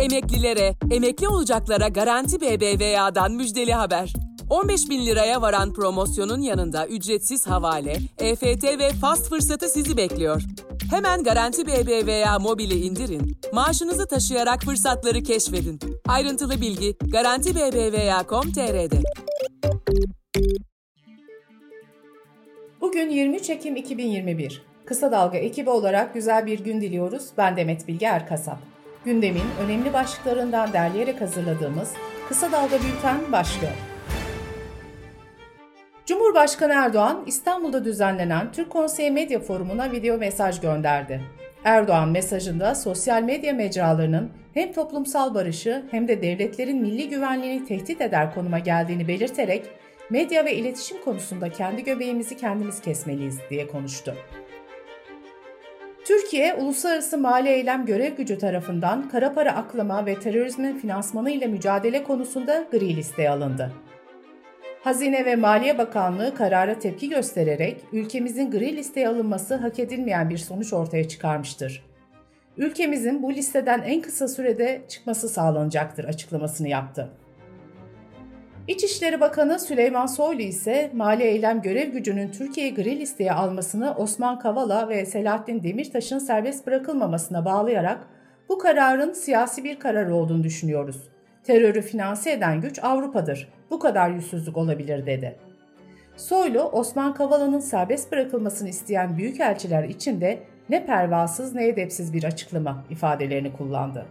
Emeklilere, emekli olacaklara Garanti BBVA'dan müjdeli haber. 15 bin liraya varan promosyonun yanında ücretsiz havale, EFT ve fast fırsatı sizi bekliyor. Hemen Garanti BBVA mobili indirin, maaşınızı taşıyarak fırsatları keşfedin. Ayrıntılı bilgi garantibbva.com.tr'de. Bugün 23 Ekim 2021. Kısa Dalga ekibi olarak güzel bir gün diliyoruz. Ben Demet Bilge Erkasap. Gündemin önemli başlıklarından derleyerek hazırladığımız Kısa Dalga Bülten başlıyor. Cumhurbaşkanı Erdoğan, İstanbul'da düzenlenen Türk Konseyi Medya Forumu'na video mesaj gönderdi. Erdoğan mesajında sosyal medya mecralarının hem toplumsal barışı hem de devletlerin milli güvenliğini tehdit eder konuma geldiğini belirterek medya ve iletişim konusunda kendi göbeğimizi kendimiz kesmeliyiz diye konuştu. Türkiye, Uluslararası Mali Eylem Görev Gücü tarafından kara para aklama ve terörizmin finansmanı ile mücadele konusunda gri listeye alındı. Hazine ve Maliye Bakanlığı karara tepki göstererek ülkemizin gri listeye alınması hak edilmeyen bir sonuç ortaya çıkarmıştır. Ülkemizin bu listeden en kısa sürede çıkması sağlanacaktır açıklamasını yaptı. İçişleri Bakanı Süleyman Soylu ise mali eylem görev gücünün Türkiye'yi gri listeye almasını Osman Kavala ve Selahattin Demirtaş'ın serbest bırakılmamasına bağlayarak bu kararın siyasi bir karar olduğunu düşünüyoruz. Terörü finanse eden güç Avrupa'dır. Bu kadar yüzsüzlük olabilir dedi. Soylu, Osman Kavala'nın serbest bırakılmasını isteyen büyükelçiler için de ne pervasız ne edepsiz bir açıklama ifadelerini kullandı.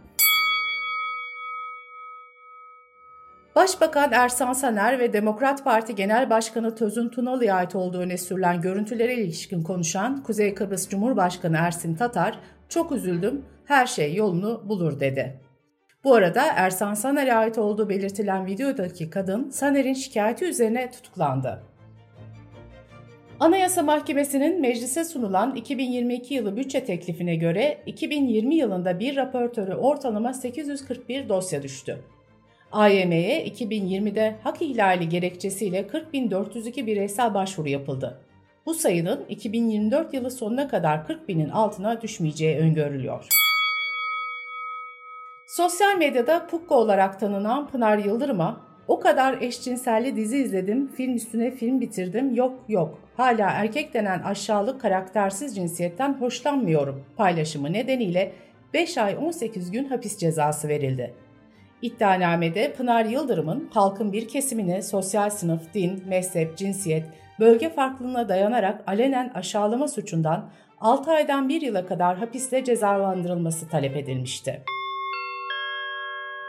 Başbakan Ersan Saner ve Demokrat Parti Genel Başkanı Tözün Tunalı'ya ait olduğu öne sürülen görüntülere ilişkin konuşan Kuzey Kıbrıs Cumhurbaşkanı Ersin Tatar, çok üzüldüm, her şey yolunu bulur dedi. Bu arada Ersan Saner'e ait olduğu belirtilen videodaki kadın Saner'in şikayeti üzerine tutuklandı. Anayasa Mahkemesi'nin meclise sunulan 2022 yılı bütçe teklifine göre 2020 yılında bir raportörü ortalama 841 dosya düştü. AYM'ye 2020'de hak ihlali gerekçesiyle 40.402 bireysel başvuru yapıldı. Bu sayının 2024 yılı sonuna kadar 40 binin altına düşmeyeceği öngörülüyor. Sosyal medyada Pukko olarak tanınan Pınar Yıldırım'a o kadar eşcinselli dizi izledim, film üstüne film bitirdim, yok yok. Hala erkek denen aşağılık karaktersiz cinsiyetten hoşlanmıyorum paylaşımı nedeniyle 5 ay 18 gün hapis cezası verildi. İddianamede Pınar Yıldırım'ın halkın bir kesimini sosyal sınıf, din, mezhep, cinsiyet, bölge farklılığına dayanarak alenen aşağılama suçundan 6 aydan 1 yıla kadar hapisle cezalandırılması talep edilmişti.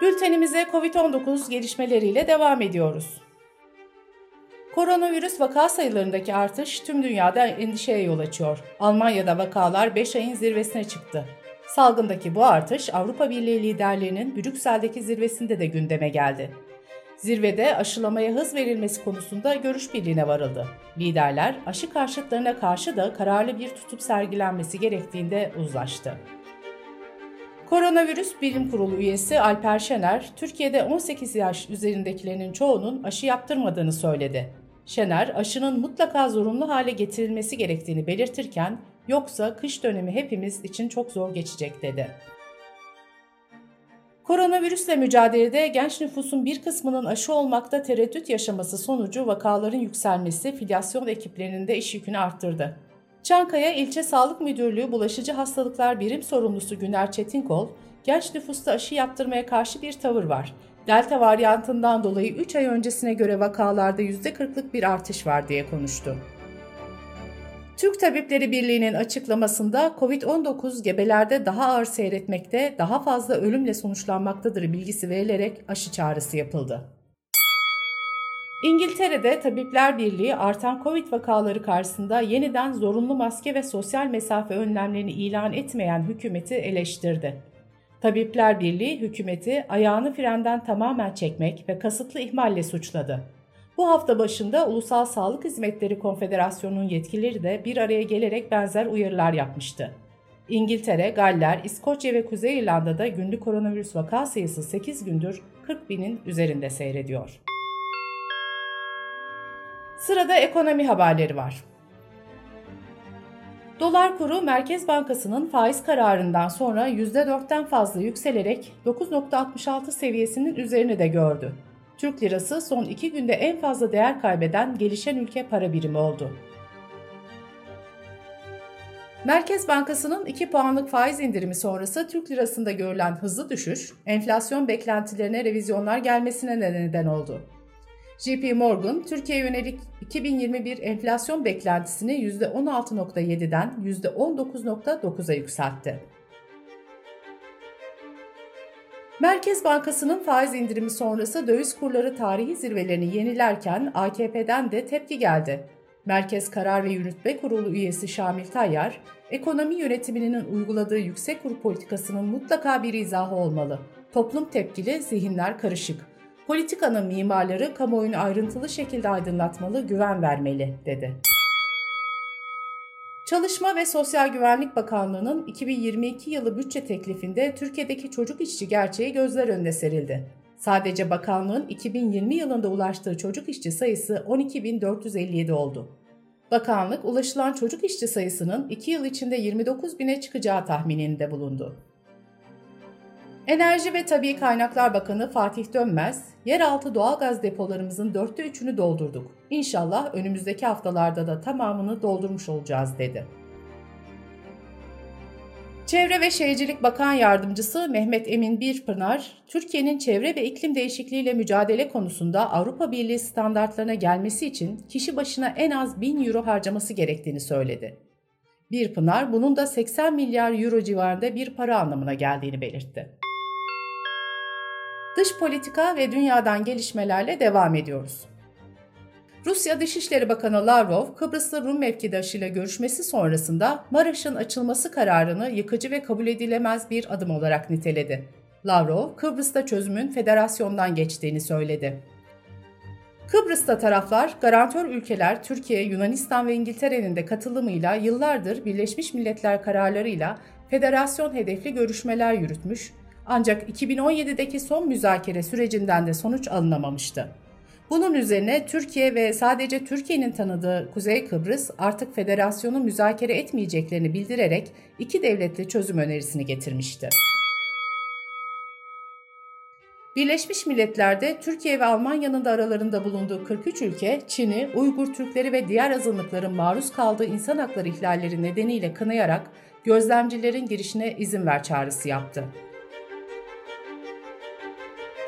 Bültenimize COVID-19 gelişmeleriyle devam ediyoruz. Koronavirüs vaka sayılarındaki artış tüm dünyada endişeye yol açıyor. Almanya'da vakalar 5 ayın zirvesine çıktı. Salgındaki bu artış Avrupa Birliği liderlerinin Brüksel'deki zirvesinde de gündeme geldi. Zirvede aşılamaya hız verilmesi konusunda görüş birliğine varıldı. Liderler aşı karşıtlarına karşı da kararlı bir tutup sergilenmesi gerektiğinde uzlaştı. Koronavirüs Bilim Kurulu üyesi Alper Şener, Türkiye'de 18 yaş üzerindekilerin çoğunun aşı yaptırmadığını söyledi. Şener, aşının mutlaka zorunlu hale getirilmesi gerektiğini belirtirken, yoksa kış dönemi hepimiz için çok zor geçecek dedi. Koronavirüsle mücadelede genç nüfusun bir kısmının aşı olmakta tereddüt yaşaması sonucu vakaların yükselmesi filyasyon ekiplerinin de iş yükünü arttırdı. Çankaya İlçe Sağlık Müdürlüğü Bulaşıcı Hastalıklar Birim Sorumlusu Güner Çetinkol, genç nüfusta aşı yaptırmaya karşı bir tavır var. Delta varyantından dolayı 3 ay öncesine göre vakalarda %40'lık bir artış var diye konuştu. Türk Tabipleri Birliği'nin açıklamasında COVID-19 gebelerde daha ağır seyretmekte, daha fazla ölümle sonuçlanmaktadır bilgisi verilerek aşı çağrısı yapıldı. İngiltere'de Tabipler Birliği artan Covid vakaları karşısında yeniden zorunlu maske ve sosyal mesafe önlemlerini ilan etmeyen hükümeti eleştirdi. Tabipler Birliği hükümeti ayağını frenden tamamen çekmek ve kasıtlı ihmalle suçladı. Bu hafta başında Ulusal Sağlık Hizmetleri Konfederasyonu'nun yetkilileri de bir araya gelerek benzer uyarılar yapmıştı. İngiltere, Galler, İskoçya ve Kuzey İrlanda'da günlük koronavirüs vaka sayısı 8 gündür 40 binin üzerinde seyrediyor. Sırada ekonomi haberleri var. Dolar kuru Merkez Bankası'nın faiz kararından sonra %4'ten fazla yükselerek 9.66 seviyesinin üzerine de gördü. Türk lirası son iki günde en fazla değer kaybeden gelişen ülke para birimi oldu. Merkez Bankası'nın 2 puanlık faiz indirimi sonrası Türk lirasında görülen hızlı düşüş, enflasyon beklentilerine revizyonlar gelmesine neden oldu. JP Morgan, Türkiye yönelik 2021 enflasyon beklentisini %16.7'den %19.9'a yükseltti. Merkez Bankası'nın faiz indirimi sonrası döviz kurları tarihi zirvelerini yenilerken AKP'den de tepki geldi. Merkez Karar ve Yürütme Kurulu üyesi Şamil Tayyar, ekonomi yönetiminin uyguladığı yüksek kur politikasının mutlaka bir izahı olmalı. Toplum tepkili, zihinler karışık. Politikanın mimarları kamuoyunu ayrıntılı şekilde aydınlatmalı, güven vermeli, dedi. Çalışma ve Sosyal Güvenlik Bakanlığı'nın 2022 yılı bütçe teklifinde Türkiye'deki çocuk işçi gerçeği gözler önüne serildi. Sadece bakanlığın 2020 yılında ulaştığı çocuk işçi sayısı 12.457 oldu. Bakanlık ulaşılan çocuk işçi sayısının 2 yıl içinde 29 bine çıkacağı tahmininde bulundu. Enerji ve Tabi Kaynaklar Bakanı Fatih Dönmez, yeraltı doğalgaz depolarımızın dörtte üçünü doldurduk. İnşallah önümüzdeki haftalarda da tamamını doldurmuş olacağız dedi. Çevre ve Şehircilik Bakan Yardımcısı Mehmet Emin Birpınar, Türkiye'nin çevre ve iklim değişikliğiyle mücadele konusunda Avrupa Birliği standartlarına gelmesi için kişi başına en az 1000 euro harcaması gerektiğini söyledi. Birpınar, bunun da 80 milyar euro civarında bir para anlamına geldiğini belirtti. Dış politika ve dünyadan gelişmelerle devam ediyoruz. Rusya Dışişleri Bakanı Lavrov, Kıbrıslı Rum mevkidaşıyla görüşmesi sonrasında Maraş'ın açılması kararını yıkıcı ve kabul edilemez bir adım olarak niteledi. Lavrov, Kıbrıs'ta çözümün federasyondan geçtiğini söyledi. Kıbrıs'ta taraflar, garantör ülkeler Türkiye, Yunanistan ve İngiltere'nin de katılımıyla yıllardır Birleşmiş Milletler kararlarıyla federasyon hedefli görüşmeler yürütmüş, ancak 2017'deki son müzakere sürecinden de sonuç alınamamıştı. Bunun üzerine Türkiye ve sadece Türkiye'nin tanıdığı Kuzey Kıbrıs artık federasyonu müzakere etmeyeceklerini bildirerek iki devletli çözüm önerisini getirmişti. Birleşmiş Milletler'de Türkiye ve Almanya'nın da aralarında bulunduğu 43 ülke, Çin'i, Uygur Türkleri ve diğer azınlıkların maruz kaldığı insan hakları ihlalleri nedeniyle kınayarak gözlemcilerin girişine izin ver çağrısı yaptı.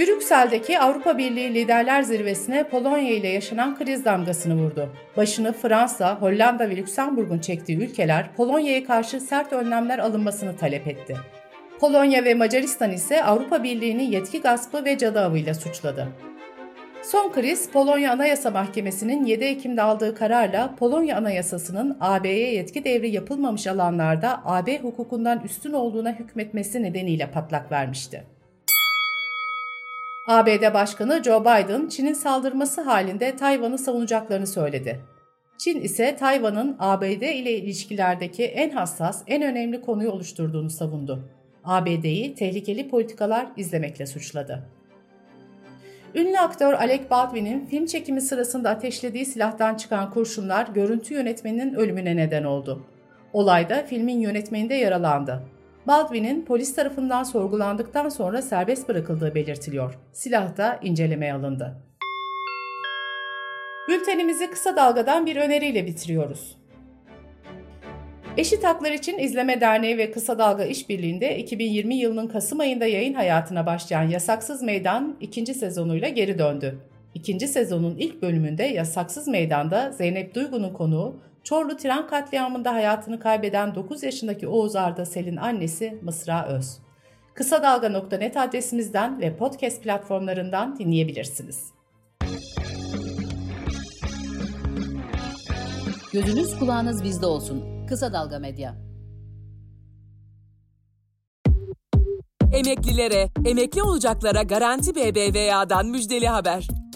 Brüksel'deki Avrupa Birliği Liderler Zirvesi'ne Polonya ile yaşanan kriz damgasını vurdu. Başını Fransa, Hollanda ve Lüksemburg'un çektiği ülkeler Polonya'ya karşı sert önlemler alınmasını talep etti. Polonya ve Macaristan ise Avrupa Birliği'ni yetki gaspı ve cadı avıyla suçladı. Son kriz Polonya Anayasa Mahkemesi'nin 7 Ekim'de aldığı kararla Polonya Anayasası'nın AB'ye yetki devri yapılmamış alanlarda AB hukukundan üstün olduğuna hükmetmesi nedeniyle patlak vermişti. ABD Başkanı Joe Biden, Çin'in saldırması halinde Tayvan'ı savunacaklarını söyledi. Çin ise Tayvan'ın ABD ile ilişkilerdeki en hassas, en önemli konuyu oluşturduğunu savundu. ABD'yi tehlikeli politikalar izlemekle suçladı. Ünlü aktör Alec Baldwin'in film çekimi sırasında ateşlediği silahtan çıkan kurşunlar görüntü yönetmeninin ölümüne neden oldu. Olayda filmin yönetmeni de yaralandı. Baldwin'in polis tarafından sorgulandıktan sonra serbest bırakıldığı belirtiliyor. Silah da incelemeye alındı. Bültenimizi kısa dalgadan bir öneriyle bitiriyoruz. Eşit Haklar İçin İzleme Derneği ve Kısa Dalga İşbirliği'nde 2020 yılının Kasım ayında yayın hayatına başlayan Yasaksız Meydan ikinci sezonuyla geri döndü. İkinci sezonun ilk bölümünde Yasaksız Meydan'da Zeynep Duygu'nun konuğu Çorlu tren katliamında hayatını kaybeden 9 yaşındaki Oğuz Arda Sel'in annesi Mısra Öz. Kısa Dalga.net adresimizden ve podcast platformlarından dinleyebilirsiniz. Gözünüz kulağınız bizde olsun. Kısa Dalga Medya. Emeklilere, emekli olacaklara Garanti BBVA'dan müjdeli haber.